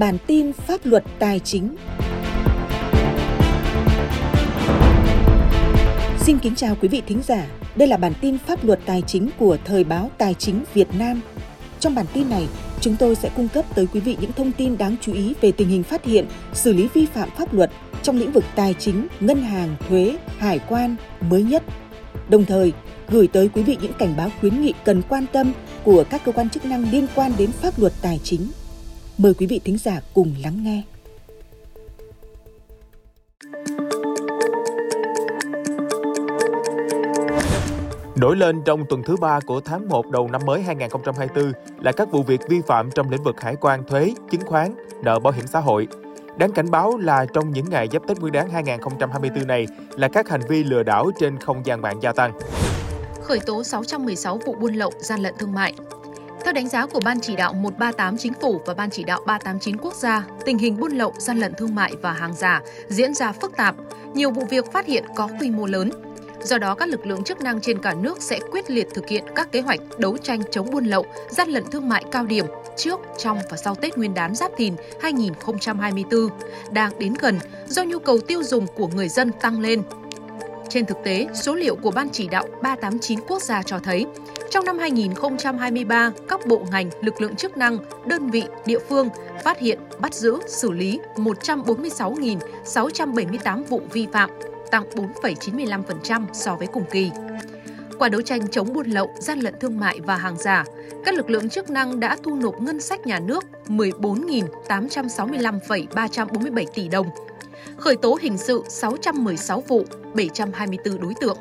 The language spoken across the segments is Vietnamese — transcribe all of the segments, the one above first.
bản tin pháp luật tài chính. Xin kính chào quý vị thính giả. Đây là bản tin pháp luật tài chính của Thời báo Tài chính Việt Nam. Trong bản tin này, chúng tôi sẽ cung cấp tới quý vị những thông tin đáng chú ý về tình hình phát hiện, xử lý vi phạm pháp luật trong lĩnh vực tài chính, ngân hàng, thuế, hải quan mới nhất. Đồng thời, gửi tới quý vị những cảnh báo khuyến nghị cần quan tâm của các cơ quan chức năng liên quan đến pháp luật tài chính. Mời quý vị thính giả cùng lắng nghe. Nổi lên trong tuần thứ ba của tháng 1 đầu năm mới 2024 là các vụ việc vi phạm trong lĩnh vực hải quan, thuế, chứng khoán, nợ bảo hiểm xã hội. Đáng cảnh báo là trong những ngày giáp Tết Nguyên đán 2024 này là các hành vi lừa đảo trên không gian mạng gia tăng. Khởi tố 616 vụ buôn lậu, gian lận thương mại, theo đánh giá của Ban chỉ đạo 138 Chính phủ và Ban chỉ đạo 389 quốc gia, tình hình buôn lậu, gian lận thương mại và hàng giả diễn ra phức tạp, nhiều vụ việc phát hiện có quy mô lớn. Do đó, các lực lượng chức năng trên cả nước sẽ quyết liệt thực hiện các kế hoạch đấu tranh chống buôn lậu, gian lận thương mại cao điểm trước, trong và sau Tết Nguyên đán Giáp Thìn 2024 đang đến gần do nhu cầu tiêu dùng của người dân tăng lên. Trên thực tế, số liệu của Ban chỉ đạo 389 quốc gia cho thấy, trong năm 2023, các bộ ngành, lực lượng chức năng, đơn vị, địa phương phát hiện, bắt giữ, xử lý 146.678 vụ vi phạm, tăng 4,95% so với cùng kỳ. Qua đấu tranh chống buôn lậu, gian lận thương mại và hàng giả, các lực lượng chức năng đã thu nộp ngân sách nhà nước 14.865,347 tỷ đồng, khởi tố hình sự 616 vụ, 724 đối tượng.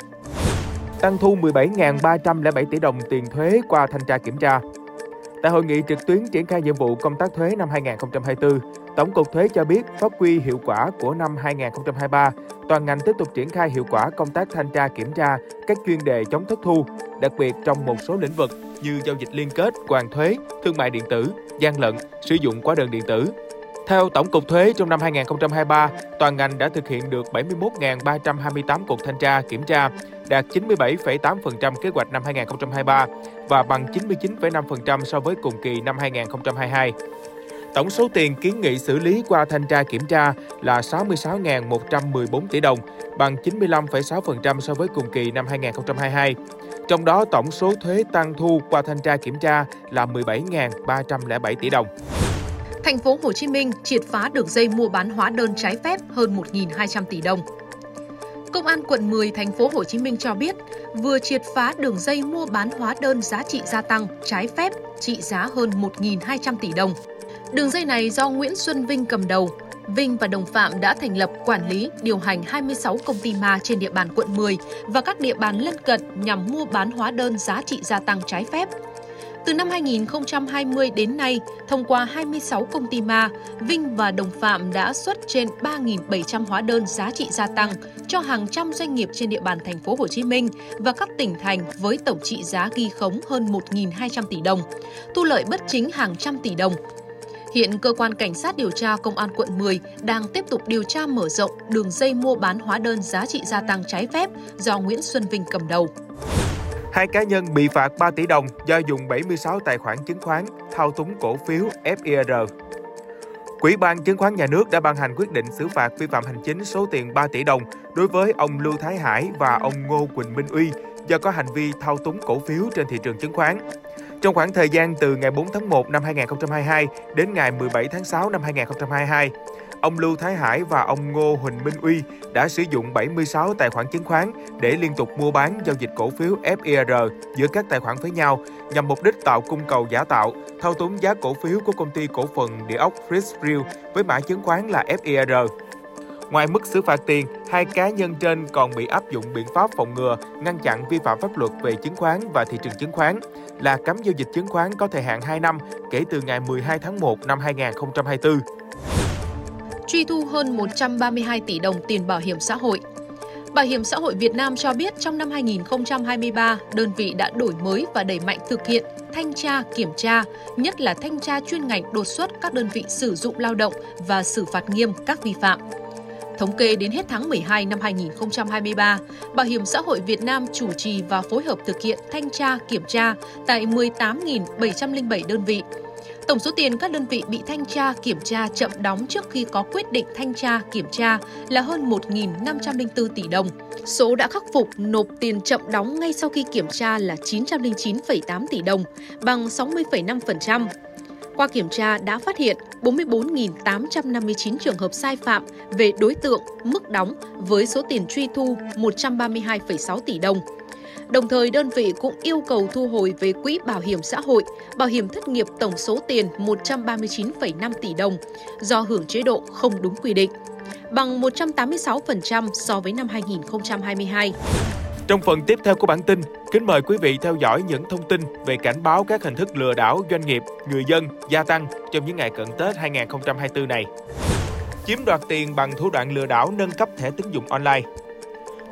Tăng thu 17.307 tỷ đồng tiền thuế qua thanh tra kiểm tra. Tại hội nghị trực tuyến triển khai nhiệm vụ công tác thuế năm 2024, Tổng cục Thuế cho biết phát huy hiệu quả của năm 2023, toàn ngành tiếp tục triển khai hiệu quả công tác thanh tra kiểm tra các chuyên đề chống thất thu, đặc biệt trong một số lĩnh vực như giao dịch liên kết, hoàn thuế, thương mại điện tử, gian lận, sử dụng hóa đơn điện tử, theo Tổng cục Thuế, trong năm 2023, toàn ngành đã thực hiện được 71.328 cuộc thanh tra kiểm tra, đạt 97,8% kế hoạch năm 2023 và bằng 99,5% so với cùng kỳ năm 2022. Tổng số tiền kiến nghị xử lý qua thanh tra kiểm tra là 66.114 tỷ đồng, bằng 95,6% so với cùng kỳ năm 2022. Trong đó, tổng số thuế tăng thu qua thanh tra kiểm tra là 17.307 tỷ đồng. Thành phố Hồ Chí Minh triệt phá đường dây mua bán hóa đơn trái phép hơn 1.200 tỷ đồng. Công an quận 10 thành phố Hồ Chí Minh cho biết vừa triệt phá đường dây mua bán hóa đơn giá trị gia tăng trái phép trị giá hơn 1.200 tỷ đồng. Đường dây này do Nguyễn Xuân Vinh cầm đầu. Vinh và đồng phạm đã thành lập, quản lý, điều hành 26 công ty ma trên địa bàn quận 10 và các địa bàn lân cận nhằm mua bán hóa đơn giá trị gia tăng trái phép từ năm 2020 đến nay, thông qua 26 công ty ma, Vinh và đồng phạm đã xuất trên 3.700 hóa đơn giá trị gia tăng cho hàng trăm doanh nghiệp trên địa bàn thành phố Hồ Chí Minh và các tỉnh thành với tổng trị giá ghi khống hơn 1.200 tỷ đồng, thu lợi bất chính hàng trăm tỷ đồng. Hiện cơ quan cảnh sát điều tra công an quận 10 đang tiếp tục điều tra mở rộng đường dây mua bán hóa đơn giá trị gia tăng trái phép do Nguyễn Xuân Vinh cầm đầu. Hai cá nhân bị phạt 3 tỷ đồng do dùng 76 tài khoản chứng khoán, thao túng cổ phiếu FIR. Quỹ ban Chứng khoán Nhà nước đã ban hành quyết định xử phạt vi phạm hành chính số tiền 3 tỷ đồng đối với ông Lưu Thái Hải và ông Ngô Quỳnh Minh Uy do có hành vi thao túng cổ phiếu trên thị trường chứng khoán. Trong khoảng thời gian từ ngày 4 tháng 1 năm 2022 đến ngày 17 tháng 6 năm 2022, ông Lưu Thái Hải và ông Ngô Huỳnh Minh Uy đã sử dụng 76 tài khoản chứng khoán để liên tục mua bán giao dịch cổ phiếu FIR giữa các tài khoản với nhau nhằm mục đích tạo cung cầu giả tạo, thao túng giá cổ phiếu của công ty cổ phần địa ốc Frisville với mã chứng khoán là FIR. Ngoài mức xử phạt tiền, hai cá nhân trên còn bị áp dụng biện pháp phòng ngừa, ngăn chặn vi phạm pháp luật về chứng khoán và thị trường chứng khoán là cấm giao dịch chứng khoán có thời hạn 2 năm kể từ ngày 12 tháng 1 năm 2024 truy thu hơn 132 tỷ đồng tiền bảo hiểm xã hội. Bảo hiểm xã hội Việt Nam cho biết trong năm 2023, đơn vị đã đổi mới và đẩy mạnh thực hiện thanh tra, kiểm tra, nhất là thanh tra chuyên ngành đột xuất các đơn vị sử dụng lao động và xử phạt nghiêm các vi phạm. Thống kê đến hết tháng 12 năm 2023, Bảo hiểm xã hội Việt Nam chủ trì và phối hợp thực hiện thanh tra, kiểm tra tại 18.707 đơn vị, Tổng số tiền các đơn vị bị thanh tra kiểm tra chậm đóng trước khi có quyết định thanh tra kiểm tra là hơn 1.504 tỷ đồng. Số đã khắc phục nộp tiền chậm đóng ngay sau khi kiểm tra là 909,8 tỷ đồng, bằng 60,5%. Qua kiểm tra đã phát hiện 44.859 trường hợp sai phạm về đối tượng, mức đóng với số tiền truy thu 132,6 tỷ đồng. Đồng thời, đơn vị cũng yêu cầu thu hồi về Quỹ Bảo hiểm xã hội, bảo hiểm thất nghiệp tổng số tiền 139,5 tỷ đồng do hưởng chế độ không đúng quy định, bằng 186% so với năm 2022. Trong phần tiếp theo của bản tin, kính mời quý vị theo dõi những thông tin về cảnh báo các hình thức lừa đảo doanh nghiệp, người dân gia tăng trong những ngày cận Tết 2024 này. Chiếm đoạt tiền bằng thủ đoạn lừa đảo nâng cấp thẻ tín dụng online.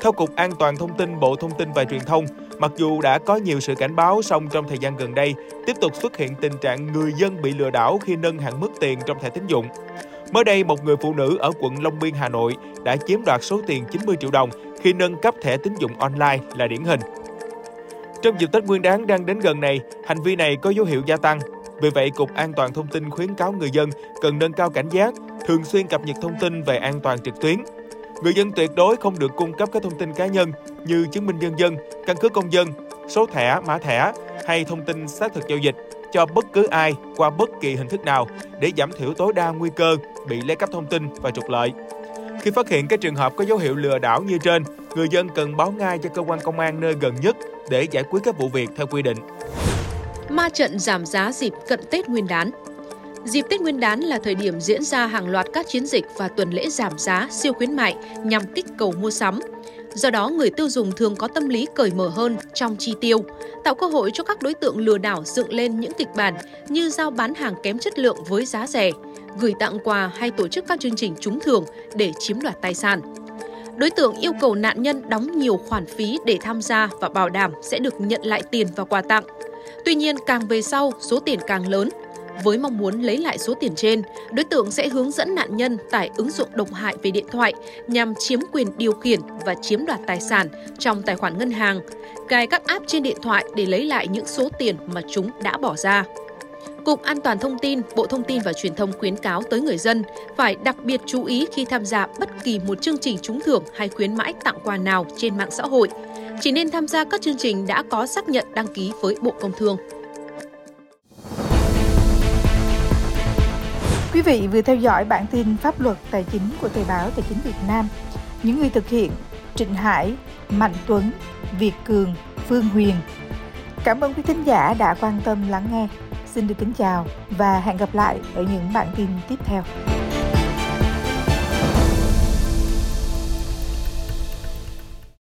Theo Cục An toàn Thông tin Bộ Thông tin và Truyền thông, mặc dù đã có nhiều sự cảnh báo, song trong thời gian gần đây tiếp tục xuất hiện tình trạng người dân bị lừa đảo khi nâng hạn mức tiền trong thẻ tín dụng. Mới đây, một người phụ nữ ở quận Long Biên, Hà Nội đã chiếm đoạt số tiền 90 triệu đồng khi nâng cấp thẻ tín dụng online là điển hình. Trong dịp Tết Nguyên đán đang đến gần này, hành vi này có dấu hiệu gia tăng. Vì vậy, Cục An toàn Thông tin khuyến cáo người dân cần nâng cao cảnh giác, thường xuyên cập nhật thông tin về an toàn trực tuyến. Người dân tuyệt đối không được cung cấp các thông tin cá nhân như chứng minh nhân dân, căn cước công dân, số thẻ, mã thẻ hay thông tin xác thực giao dịch cho bất cứ ai qua bất kỳ hình thức nào để giảm thiểu tối đa nguy cơ bị lấy cắp thông tin và trục lợi. Khi phát hiện các trường hợp có dấu hiệu lừa đảo như trên, người dân cần báo ngay cho cơ quan công an nơi gần nhất để giải quyết các vụ việc theo quy định. Ma trận giảm giá dịp cận Tết Nguyên đán Dịp Tết Nguyên đán là thời điểm diễn ra hàng loạt các chiến dịch và tuần lễ giảm giá, siêu khuyến mại nhằm kích cầu mua sắm. Do đó, người tiêu dùng thường có tâm lý cởi mở hơn trong chi tiêu, tạo cơ hội cho các đối tượng lừa đảo dựng lên những kịch bản như giao bán hàng kém chất lượng với giá rẻ, gửi tặng quà hay tổ chức các chương trình trúng thưởng để chiếm đoạt tài sản. Đối tượng yêu cầu nạn nhân đóng nhiều khoản phí để tham gia và bảo đảm sẽ được nhận lại tiền và quà tặng. Tuy nhiên, càng về sau, số tiền càng lớn. Với mong muốn lấy lại số tiền trên, đối tượng sẽ hướng dẫn nạn nhân tải ứng dụng độc hại về điện thoại nhằm chiếm quyền điều khiển và chiếm đoạt tài sản trong tài khoản ngân hàng, cài các app trên điện thoại để lấy lại những số tiền mà chúng đã bỏ ra. Cục An toàn Thông tin, Bộ Thông tin và Truyền thông khuyến cáo tới người dân phải đặc biệt chú ý khi tham gia bất kỳ một chương trình trúng thưởng hay khuyến mãi tặng quà nào trên mạng xã hội. Chỉ nên tham gia các chương trình đã có xác nhận đăng ký với Bộ Công Thương. Quý vị vừa theo dõi bản tin pháp luật tài chính của Thời báo Tài chính Việt Nam. Những người thực hiện Trịnh Hải, Mạnh Tuấn, Việt Cường, Phương Huyền. Cảm ơn quý thính giả đã quan tâm lắng nghe. Xin được kính chào và hẹn gặp lại ở những bản tin tiếp theo.